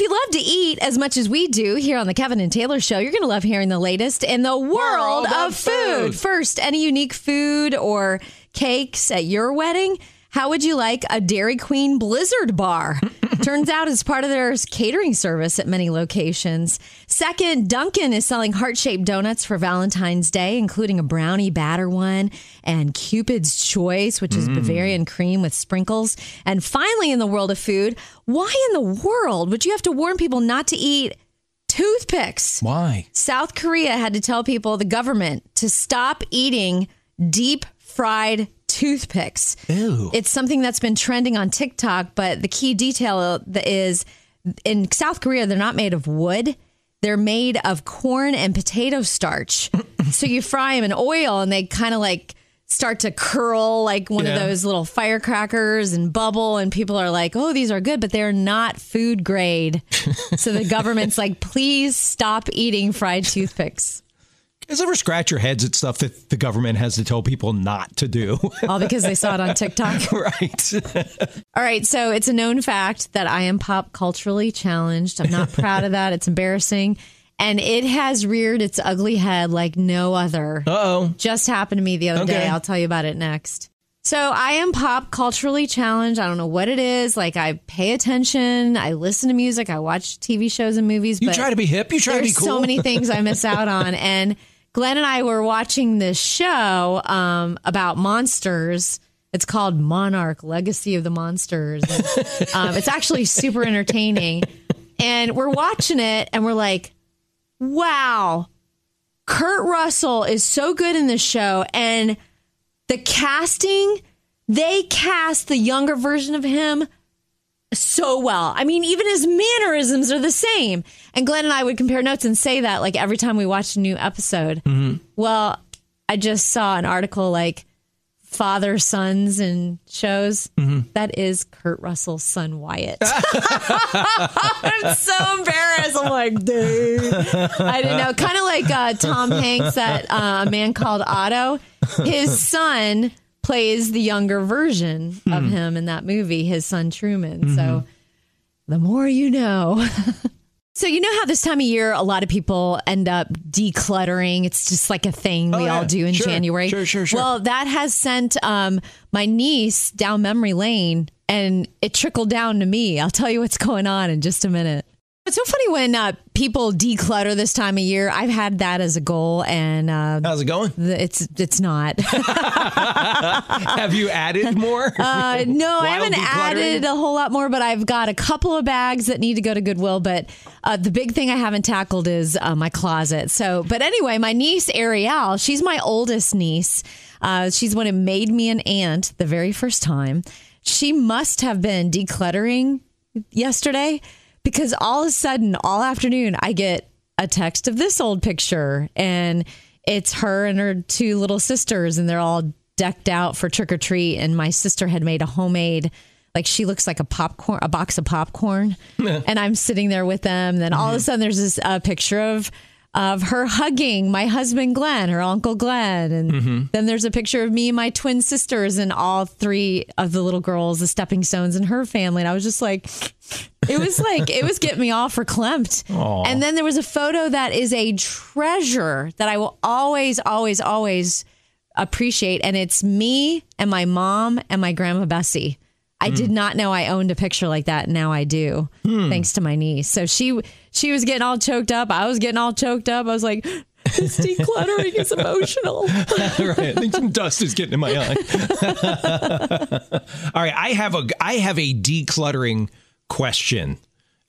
if you love to eat as much as we do here on the Kevin and Taylor Show, you're going to love hearing the latest in the world, World of, of food. food. First, any unique food or cakes at your wedding? How would you like a Dairy Queen Blizzard bar? Turns out it's part of their catering service at many locations. Second, Dunkin' is selling heart shaped donuts for Valentine's Day, including a brownie batter one and Cupid's Choice, which is mm. Bavarian cream with sprinkles. And finally, in the world of food, why in the world would you have to warn people not to eat toothpicks? Why? South Korea had to tell people, the government, to stop eating deep fried toothpicks. Ew. It's something that's been trending on TikTok, but the key detail is in South Korea, they're not made of wood. They're made of corn and potato starch. so you fry them in oil and they kind of like start to curl like one of those little firecrackers and bubble. And people are like, oh, these are good, but they're not food grade. so the government's like, please stop eating fried toothpicks. Guys ever scratch your heads at stuff that the government has to tell people not to do? All because they saw it on TikTok. right. All right, so it's a known fact that I am pop culturally challenged. I'm not proud of that. It's embarrassing. And it has reared its ugly head like no other. Uh oh. Just happened to me the other Okay. day. I'll tell you about it next. So I am pop culturally challenged. I don't know what it is. Like I pay attention, I listen to music, I watch TV shows and movies. You try to be hip. You try to be there's cool. so many things I miss out on. And Glenn and I were watching this show um, about monsters. It's called Monarch Legacy of the Monsters. And, um, it's actually super entertaining. And we're watching it and we're like, wow, Kurt Russell is so good in this show. And the casting, they cast the younger version of him so well. I mean, even his mannerisms are the same. And Glenn and I would compare notes and say that like every time we watched a new episode. Well, I just saw an article like father sons and shows. That is Kurt Russell's son Wyatt. I'm so embarrassed. I'm like, dude, I didn't know. Kind of like uh, Tom Hanks, that uh, man called Otto. His son plays the younger version of him in that movie. His son Truman. So the more you know. So you know how this time of year a lot of people end up decluttering. It's just like a thing we Oh, all do in Sure. January. Sure, sure, sure. Well, that has sent um, my niece down memory lane, and it trickled down to me. I'll tell you what's going on in just a minute. It's so funny when uh, people declutter this time of year. I've had that as a goal, and uh, How's it going? the- it's it's not. Have you added more? Uh, no, I haven't added a whole lot more, but I've got a couple of bags that need to go to Goodwill. But uh, the big thing I haven't tackled is uh, my closet. So, but anyway, my niece Ariel, she's my oldest niece. Uh, she's when it made me an aunt the very first time. She must have been decluttering yesterday because all of a sudden, all afternoon, I get a text of this old picture and it's her and her two little sisters and they're all decked out for trick or treat and my sister had made a homemade like she looks like a popcorn a box of popcorn. And I'm sitting there with them then all of a sudden there's this uh, picture of of her hugging my husband Glenn her uncle Glenn and then there's a picture of me and my twin sisters and all three of the little girls the stepping stones in her family and I was just like it was like it was getting me all for verklempt. And then there was a photo that is a treasure that I will always, always, always appreciate, and it's me and my mom and my grandma Bessie. I did hmm. not know I owned a picture like that. and Now I do, hmm. thanks to my niece. So she she was getting all choked up. I was getting all choked up. I was like, this decluttering is emotional. right. I think some dust is getting in my eye. All right, I have a I have a decluttering question.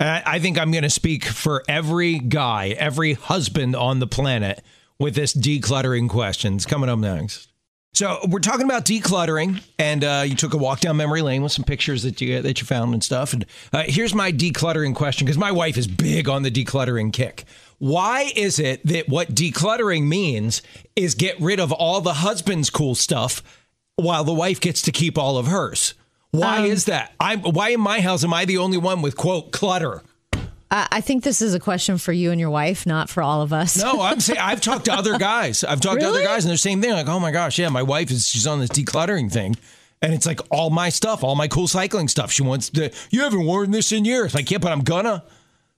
I, I think I'm going to speak for every guy, every husband on the planet with this decluttering question. It's coming up next. So we're talking about decluttering, and uh, you took a walk down memory lane with some pictures that you that you found and stuff. And uh, here's my decluttering question because my wife is big on the decluttering kick. Why is it that what decluttering means is get rid of all the husband's cool stuff while the wife gets to keep all of hers? Why um, is that? I'm why in my house am I the only one with quote clutter? I, I think this is a question for you and your wife, not for all of us. No, I'm saying I've talked to other guys. I've talked to other guys, and they're same thing. Like, oh my gosh, yeah, my wife is she's on this decluttering thing, and it's like all my stuff, all my cool cycling stuff. She wants to. You haven't worn this in years. Like, yeah, but I'm gonna.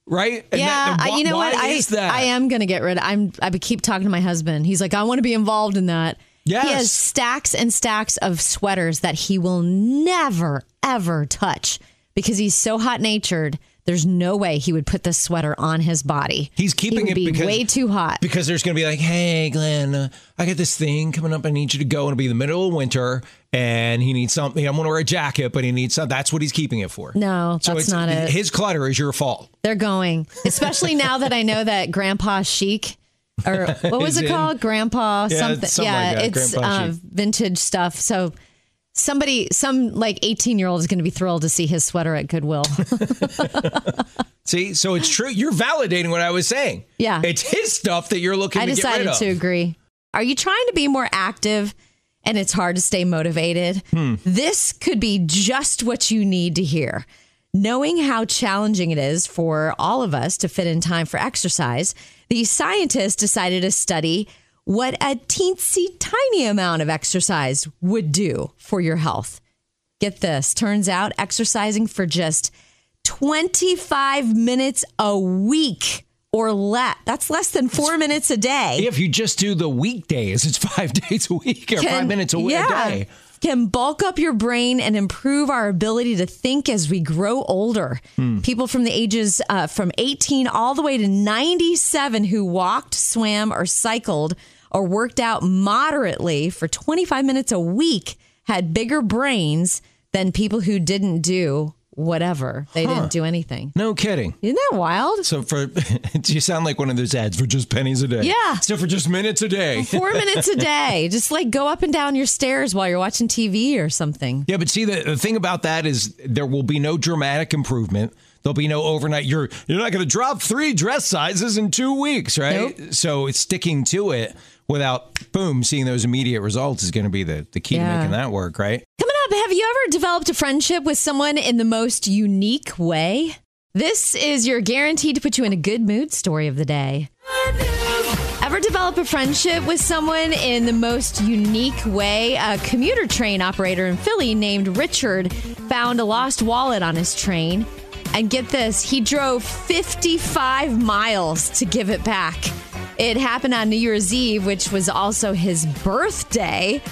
right? And yeah, that- I- why- you know what? I? I am gonna get rid. of I'm. I keep talking to my husband. He's like, I want to be involved in that. Yes. He has stacks and stacks of sweaters that he will never ever touch because he's so hot natured. There's no way he would put this sweater on his body. He's keeping he it be because- way too hot. Because there's going to be like, hey, Glenn, uh, I got this thing coming up. I need you to go. It'll be the middle of winter, and he needs something. I'm going to wear a jacket, but he needs something. That's what he's keeping it for. No, so that's it's, not it. His clutter is your fault. They're going, especially now that I know that Grandpa Chic, or what was it in. called? Grandpa Yeah, something. yeah, like it's uh, vintage stuff. So somebody, some like 18 year old is going to be thrilled to see his sweater at Goodwill. See, so it's true. You're validating what I was saying. Yeah. It's his stuff that you're looking I to get rid decided of. to agree. Are you trying to be more active and it's hard to stay motivated? Hmm. This could be just what you need to hear. Knowing how challenging it is for all of us to fit in time for exercise, the scientists decided to study what a teensy tiny amount of exercise would do for your health. Get this turns out exercising for just 25 minutes a week or less. That's less than four minutes a day. If you just do the weekdays, it's five days a week or five minutes a, week, a day. Can bulk up your brain and improve our ability to think as we grow older. Hmm. People from the ages uh, from 18 all the way to 97 who walked, swam, or cycled or worked out moderately for 25 minutes a week had bigger brains than people who didn't do whatever. They didn't do anything. No kidding. Isn't that wild? So for do you sound like one of those ads for just pennies a day. Yeah. So for just minutes a day. Four minutes a day. Just like go up and down your stairs while you're watching TV or something. Yeah, but see the, the thing about that is there will be no dramatic improvement. There'll be no overnight. You're you're not going to drop three dress sizes in two weeks, right? So it's sticking to it without boom seeing those immediate results is going to be the the key to making that work, right? Have you ever developed a friendship with someone in the most unique way? This is your guaranteed to put you in a good mood story of the day. Ever develop a friendship with someone in the most unique way? A commuter train operator in Philly named Richard found a lost wallet on his train. And get this, he drove 55 miles to give it back. It happened on New Year's Eve, which was also his birthday.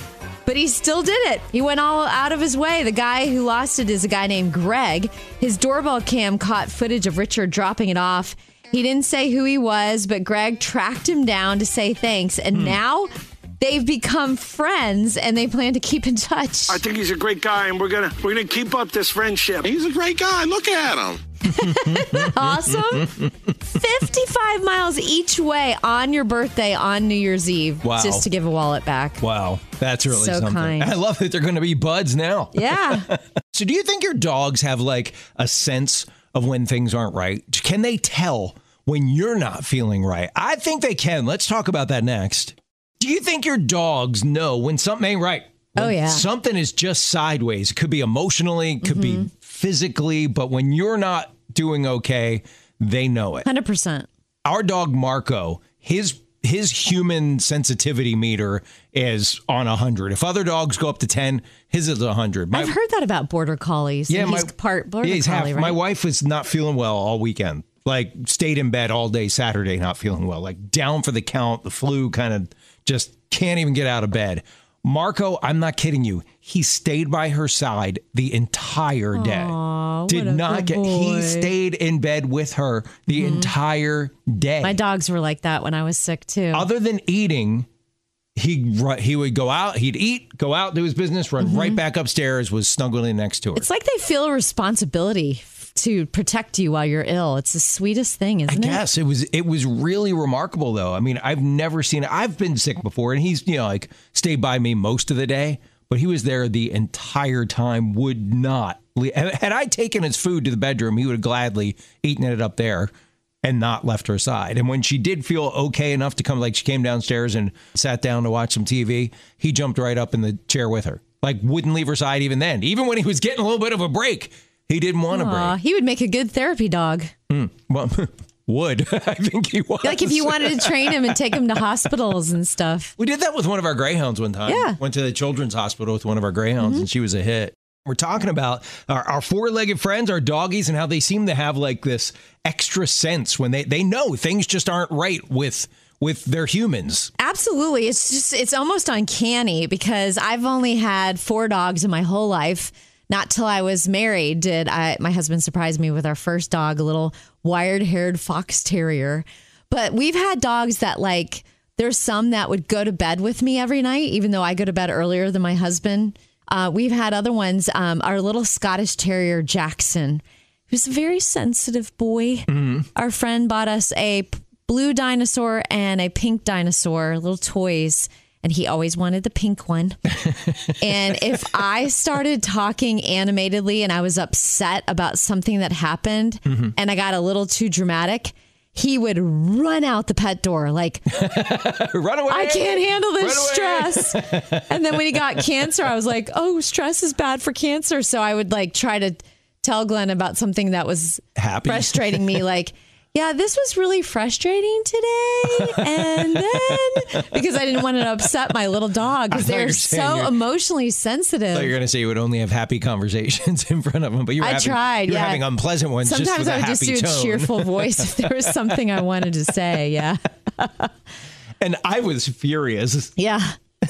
But he still did it. He went all out of his way. The guy who lost it is a guy named Greg. His doorbell cam caught footage of Richard dropping it off. He didn't say who he was, but Greg tracked him down to say thanks. And hmm. now they've become friends and they plan to keep in touch. I think he's a great guy, and we're gonna we're gonna keep up this friendship. He's a great guy. Look at him. Awesome. 55 miles each way on your birthday on New Year's Eve Wow. just to give a wallet back. Wow, that's really So something. kind. I love that they're going to be buds now. Yeah. So, do you think your dogs have like a sense of when things aren't right? Can they tell when you're not feeling right? I think they can. Let's talk about that next. Do you think your dogs know when something ain't right? Oh, yeah. Something is just sideways. It could be emotionally, it could be mm-hmm. Physically, but when you're not doing okay, they know it. 100%. Our dog Marco, his his human sensitivity meter is on 100. If other dogs go up to 10, his is 100. My- I've heard that about border collies. yeah, my he's part border yeah, he's collie, half. right? My wife was not feeling well all weekend. Like stayed in bed all day Saturday, not feeling well. Like down for the count. The flu kind of just can't even get out of bed. Marco, I'm not kidding you. He stayed by her side the entire day. Did not get. He stayed in bed with her the entire day. My dogs were like that when I was sick too. Other than eating, he he would go out. He'd eat, go out, do his business, run right back upstairs. Was snuggling next to her. Mm-hmm. It's like they feel a responsibility to protect you while you're ill. It's the sweetest thing, I isn't it? guess it was it was really remarkable though. I mean, I've never seen it. I've been sick before, and he's you know like stayed by me most of the day, but he was there the entire time. Would not leave. Had had I taken his food to the bedroom, he would have gladly eaten it up there and not left her side. And when she did feel okay enough to come, like she came downstairs and sat down to watch some TV, he jumped right up in the chair with her. Like wouldn't leave her side even then. Even when he was getting a little bit of a break, he didn't want a break. He would make a good therapy dog. Hmm. Well, would I think he was Like if you wanted to train him and take him to hospitals and stuff. We did that with one of our greyhounds one time. Yeah. Went to the children's hospital with one of our greyhounds, and mm-hmm. she was a hit. We're talking about our, our four-legged friends, our doggies, and how they seem to have like this extra sense when they they know things just aren't right with with their humans. Absolutely. It's just, it's almost uncanny because I've only had four dogs in my whole life. Not till I was married did I, my husband surprise me with our first dog, a little wired haired fox terrier. But we've had dogs that, like, there's some that would go to bed with me every night, even though I go to bed earlier than my husband. Uh, we've had other ones. Um, our little Scottish Terrier, Jackson, who's a very sensitive boy. Our friend bought us a blue dinosaur and a pink dinosaur, little toys. And he always wanted the pink one. and if I started talking animatedly and I was upset about something that happened mm-hmm. and I got a little too dramatic, he would run out the pet door like, Run away! I can't handle this stress. and then when he got cancer, I was like, oh, stress is bad for cancer. So I would like try to tell Glenn about something that was Happy. frustrating me, like, yeah, this was really frustrating today. And then because I didn't want to upset my little dog because I thought you they're so emotionally sensitive. thought you were going to say you would only have happy conversations in front of them, but you were I having, tried, you were yeah. having unpleasant ones just Sometimes with I would just do a tone. cheerful voice if there was something I wanted to say. Yeah. And I was furious. Yeah.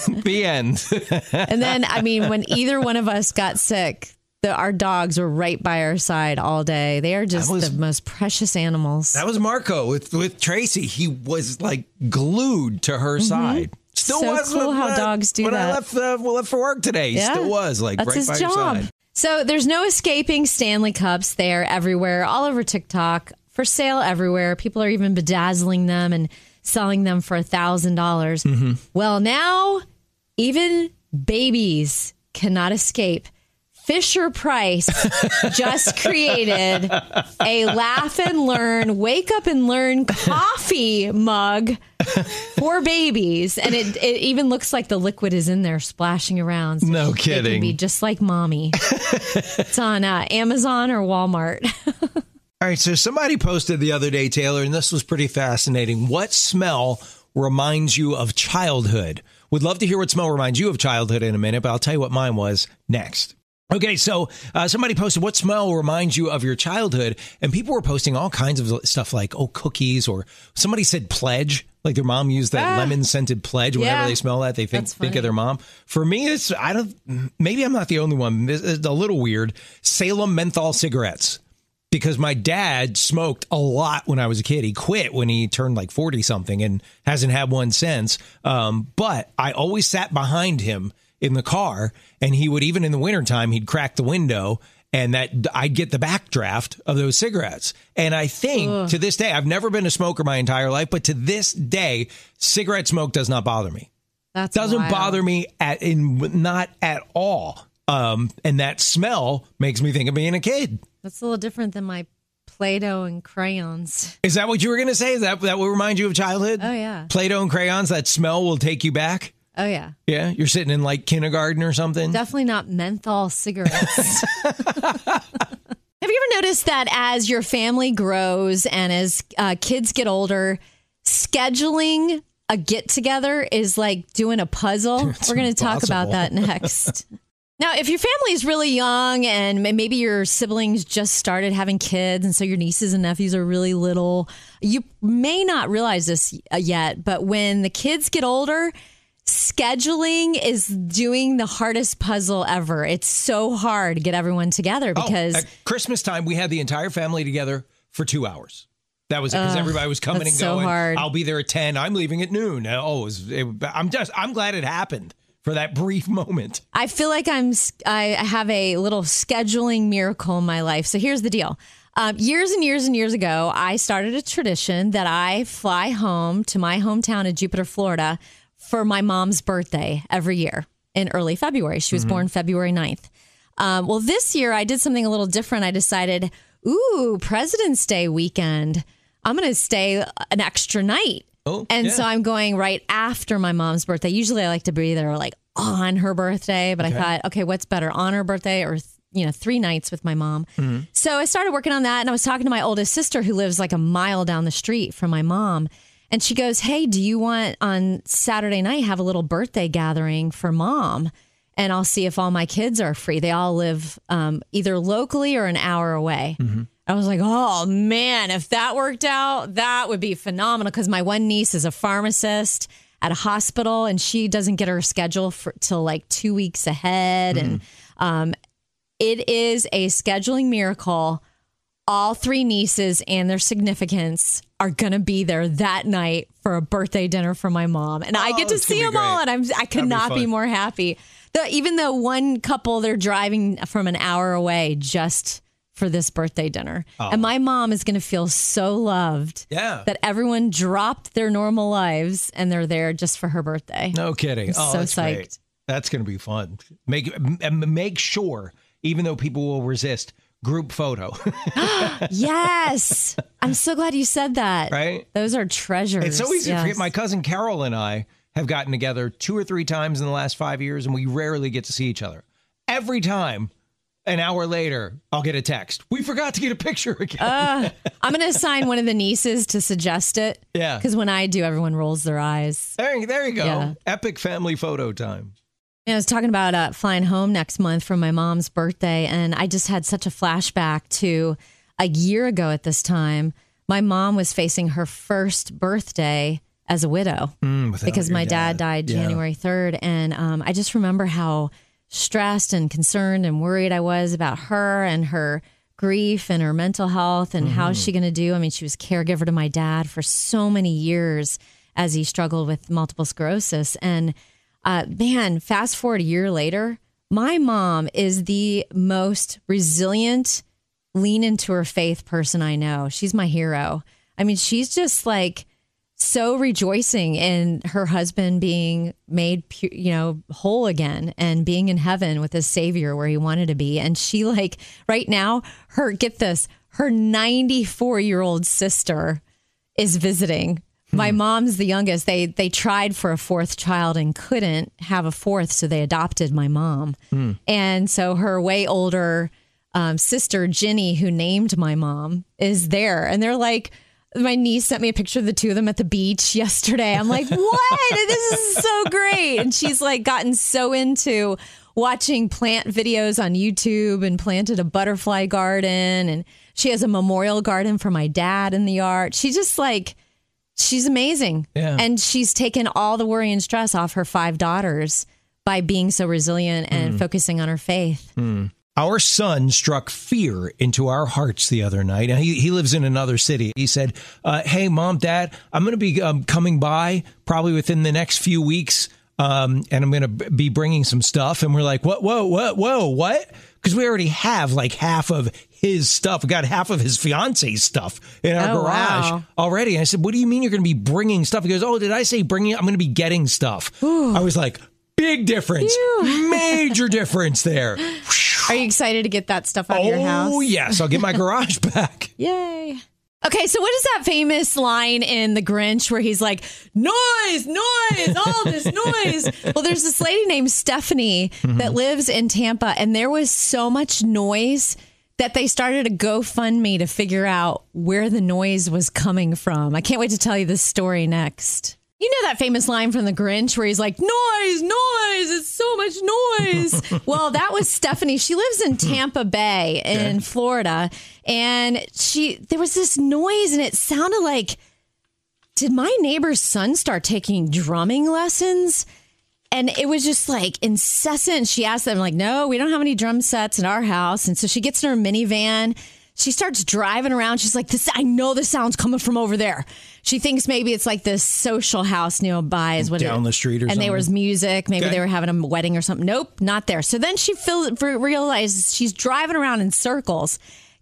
the end. And then, I mean, when either one of us got sick, the, our dogs were right by our side all day. They are just was- the most precious animals. that was Marco with with Tracy. He was like glued to her side. Still Mm-hmm. So was cool when, how dogs do when I that. left uh, left for work today. He Yeah. still was like That's right his by your job. side. So there's no escaping Stanley Cups. They are everywhere, all over TikTok, for sale everywhere. People are even bedazzling them and selling them for a thousand dollars. Mm-hmm. Well, now even babies cannot escape. Fisher Price just created a laugh and learn, wake up and learn coffee mug for babies, and it it even looks like the liquid is in there splashing around. So No kidding. be just like mommy. it's on uh, Amazon or Walmart. All right, so somebody posted the other day, Taylor, and this was pretty fascinating. What smell reminds you of childhood? Would love to hear what smell reminds you of childhood in a minute, but I'll tell you what mine was next. Okay, so uh, somebody posted what smell reminds you of your childhood, and people were posting all kinds of stuff like oh cookies, or somebody said pledge, like their mom used that Ah. lemon scented pledge. Whenever Yeah. they smell that, they think think of their mom. For me, it's I don't. Maybe I'm not the only one. This is a little weird. Salem menthol cigarettes because my dad smoked a lot when I was a kid. He quit when he turned like 40 something and hasn't had one since. Um, but I always sat behind him in the car and he would, even in the wintertime, he'd crack the window and that I'd get the backdraft of those cigarettes. And I think to this day, I've never been a smoker my entire life, but to this day, cigarette smoke does not bother me That's doesn't wild. bother me at in not at all. Um, and that smell makes me think of being a kid. That's a little different than my Play-Doh and crayons. Is that what you were going to say? Is that that will remind you of childhood? Oh, yeah. Play-Doh and crayons. That smell will take you back. Oh yeah, Yeah, you're sitting in like kindergarten or something. definitely not menthol cigarettes. Have you ever noticed that as your family grows and as uh, kids get older, scheduling a get together is like doing a puzzle? It's We're going to talk about that next. Now, if your family is really young and maybe your siblings just started having kids, and so your nieces and nephews are really little, you may not realize this uh, yet, but when the kids get older, scheduling is doing the hardest puzzle ever. It's so hard to get everyone together Oh, because at Christmas time, we had the entire family together for two hours. That was it because everybody was coming and so going. hard. I'll be there at ten. I'm leaving at noon. Oh, it was, it, I'm just I'm glad it happened for that brief moment. I feel like I'm I have a little scheduling miracle in my life. So here's the deal. Um, years and years and years ago, I started a tradition that I fly home to my hometown of Jupiter, Florida, for my mom's birthday every year in early February. She was born February 9th. Um, well, this year I did something a little different. I decided, ooh, President's Day weekend. I'm going to stay an extra night. Oh, and yeah. so I'm going right after my mom's birthday. Usually I like to be there like on her birthday, but I thought, okay, what's better, on her birthday or you know, three nights with my mom. So I started working on that and I was talking to my oldest sister who lives like a mile down the street from my mom. And she goes, Hey, do you want on Saturday night have a little birthday gathering for mom? and I'll see if all my kids are free. They all live um, either locally or an hour away. I was like, oh man, if that worked out, that would be phenomenal. Because my one niece is a pharmacist at a hospital, and she doesn't get her schedule for till like two weeks ahead, and um, it is a scheduling miracle. All three nieces and their significants are gonna be there that night for a birthday dinner for my mom, and I Oh, get to oh, see be them all, and I'm I could That'd be not be fun. more happy. The, even though one couple they're driving from an hour away just for this birthday dinner, and my mom is gonna feel so loved Oh. Yeah. that everyone dropped their normal lives and they're there just for her birthday. No kidding. I'm oh, so that's great. That's going to be fun. Make make sure, even though people will resist, group photo. Yes. I'm so glad you said that. Right? Those are treasures. it's so easy to forget. My cousin Carol and I have gotten together two or three times in the last five years, and we rarely get to see each other. Every time, an hour later, I'll get a text. We forgot to get a picture again. I'm going to assign one of the nieces to suggest it. Yeah. Because when I do, everyone rolls their eyes. there, there you go. Yeah. Epic family photo time. I was talking about uh, flying home next month for my mom's birthday, and I just had such a flashback to a year ago at this time. My mom was facing her first birthday as a widow without because my dad, dad. died Yeah. January 3rd. And um, I just remember how stressed and concerned and worried I was about her and her grief and her mental health and how's Mm-hmm. she going to do. I mean, she was caregiver to my dad for so many years as he struggled with multiple sclerosis. And uh, man, fast forward a year later, my mom is the most resilient, lean into her faith person I know. She's my hero. I mean, she's just like so rejoicing in her husband being made, you know, whole again and being in heaven with his savior where he wanted to be. And she, like, right now, her, get this, her 94 year old sister is visiting. My mom's the youngest. They they tried for a fourth child and couldn't have a fourth, so they adopted my mom. And so her way older um, sister Ginny, who named my mom, is there, and they're like. My niece sent me a picture of the two of them at the beach yesterday. I'm like, what? this is so great. And she's like gotten so into watching plant videos on YouTube and planted a butterfly garden. And she has a memorial garden for my dad in the yard. She just like, she's amazing. Yeah. And she's taken all the worry and stress off her five daughters by being so resilient and focusing on her faith. Our son struck fear into our hearts the other night. And he, he lives in another city. He said, uh, Hey, mom, dad, I'm going to be um, coming by probably within the next few weeks. Um, and I'm going to be bringing some stuff. And we're like, What, whoa, what, whoa, what? Because we already have like half of his stuff. We got half of his fiance's stuff in our Oh, garage wow. already. And I said, What do you mean you're going to be bringing stuff? He goes, Oh, did I say bringing? I'm going to be getting stuff. I was like, Big difference, major difference there. Are you excited to get that stuff out of your oh, house? Oh, yes. I'll get my garage back. Yay. Okay, so what is that famous line in The Grinch where he's like, noise, noise, all this noise? well, there's this lady named Stephanie that mm-hmm. lives in Tampa, and there was so much noise that they started a GoFundMe to figure out where the noise was coming from. I can't wait to tell you this story next. You know that famous line from The Grinch where he's like, noise, noise, it's so much noise. well, that was Stephanie. She lives in Tampa Bay in Florida. And she, there was this noise and it sounded like, did my neighbor's son start taking drumming lessons? And it was just like incessant. She asked them, like, no, we don't have any drum sets in our house. And so she gets in her minivan. She starts driving around. She's like, this, I know the sound's coming from over there. She thinks maybe it's like this social house nearby is what it- Down the street or And there was music. Maybe Okay. they were having a wedding or something. Nope, not there. So then she feel, realizes she's driving around in circles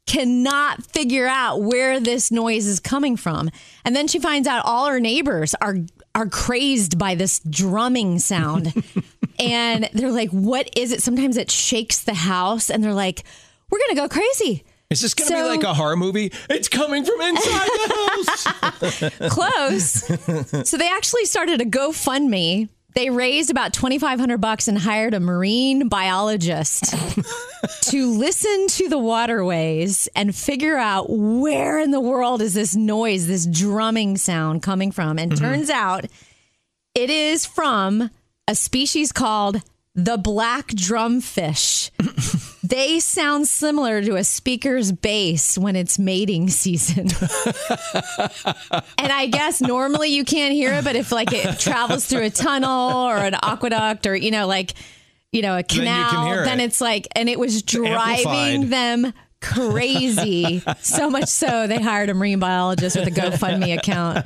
cannot figure out where this noise is coming from. And then she finds out all her neighbors are are crazed by this drumming sound. and they're like, "What is it?" Sometimes it shakes the house and they're like, "We're going to go crazy." Is this going to So- be like a horror movie? It's coming from inside the house. Close. so they actually started a GoFundMe. They raised about 2500 bucks and hired a marine biologist to listen to the waterways and figure out where in the world is this noise, this drumming sound coming from. And mm-hmm. turns out it is from a species called the black drumfish. They sound similar to a speaker's bass when it's mating season. and I guess normally you can't hear it, but if like it travels through a tunnel or an aqueduct or, you know, like, you know, a Then canal, hear then, it. it's like, and it was driving them crazy. so much so they hired a marine biologist with a GoFundMe account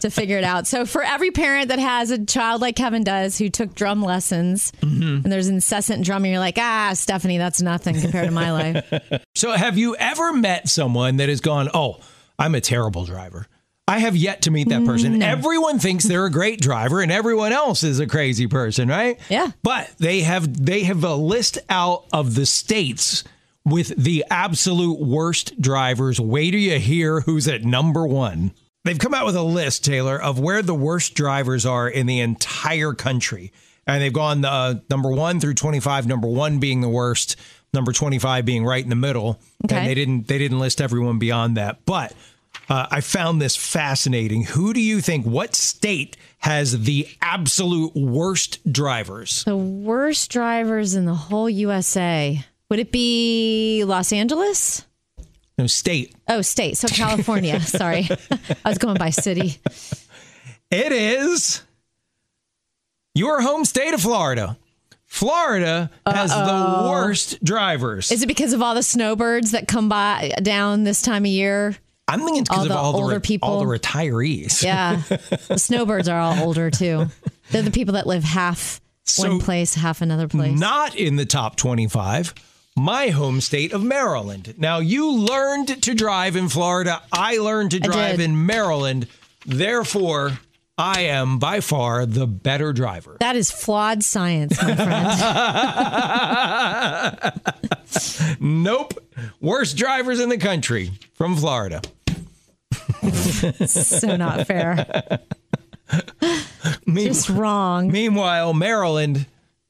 to figure it out. So for every parent that has a child like Kevin does who took drum lessons Mm-hmm. and there's incessant drumming, you're like, ah, Stephanie, that's nothing compared to my life. So, have you ever met someone that has gone, Oh, I'm a terrible driver? I have yet to meet that person. Everyone thinks they're a great driver and everyone else is a crazy person, right? Yeah. But they have they have a list out of the states with the absolute worst drivers. Wait till you hear who's at number 1. They've come out with a list, Taylor, of where the worst drivers are in the entire country. And they've gone uh, number 1 through 25, number 1 being the worst, number 25 being right in the middle. Okay. And they didn't they didn't list everyone beyond that. But uh, I found this fascinating. Who do you think, what state has the absolute worst drivers? The worst drivers in the whole USA. Would it be Los Angeles? No, state. Oh, state. So California. Sorry. I was going by city. It is your home state of Florida. Florida has the worst drivers. Is it because of all the snowbirds that come by down this time of year? I'm thinking it's because of all the, older re- people? all the retirees. Yeah. the snowbirds are all older too. They're the people that live half one place, half another place. Not in the top 25. My home state of Maryland. Now, you learned to drive in Florida. I learned to drive in Maryland. Therefore, I am by far the better driver. that is flawed science, my friend. Nope. Worst drivers in the country from Florida. so not fair. Me- Just wrong. Meanwhile, Maryland,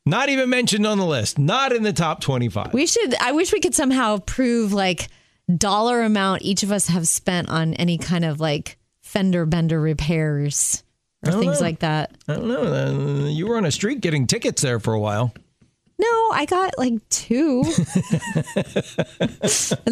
not even mentioned on the list, not in the top 25. We should I wish we could somehow prove like dollar amount each of us have spent on any kind of like fender bender repairs or things know. like that. I don't know. Uh, you were on a streak getting tickets there for a while. No, I got like two. and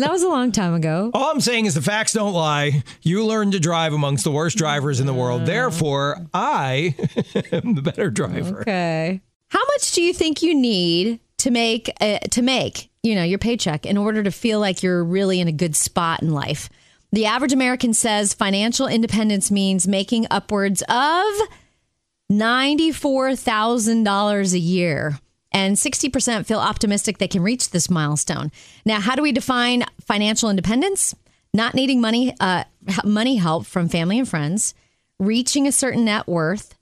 that was a long time ago. All I'm saying is the facts don't lie. You learned to drive amongst the worst drivers in the world. Therefore, I am the better driver. Okay. How much do you think you need to make uh, to make, you know, your paycheck in order to feel like you're really in a good spot in life? The average American says financial independence means making upwards of $94,000 a year. And 60% feel optimistic they can reach this milestone. Now, how do we define financial independence? Not needing money uh, money help from family and friends, reaching a certain net worth,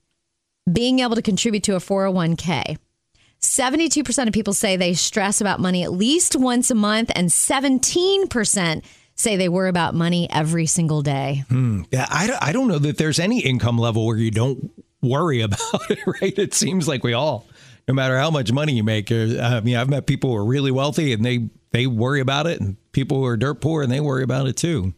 being able to contribute to a 401k. 72% of people say they stress about money at least once a month, and 17% say they worry about money every single day. Yeah, I I don't know that there's any income level where you don't worry about it, right? It seems like we all, no matter how much money you make. uh, I mean, I've met people who are really wealthy and they they worry about it, and people who are dirt poor and they worry about it too.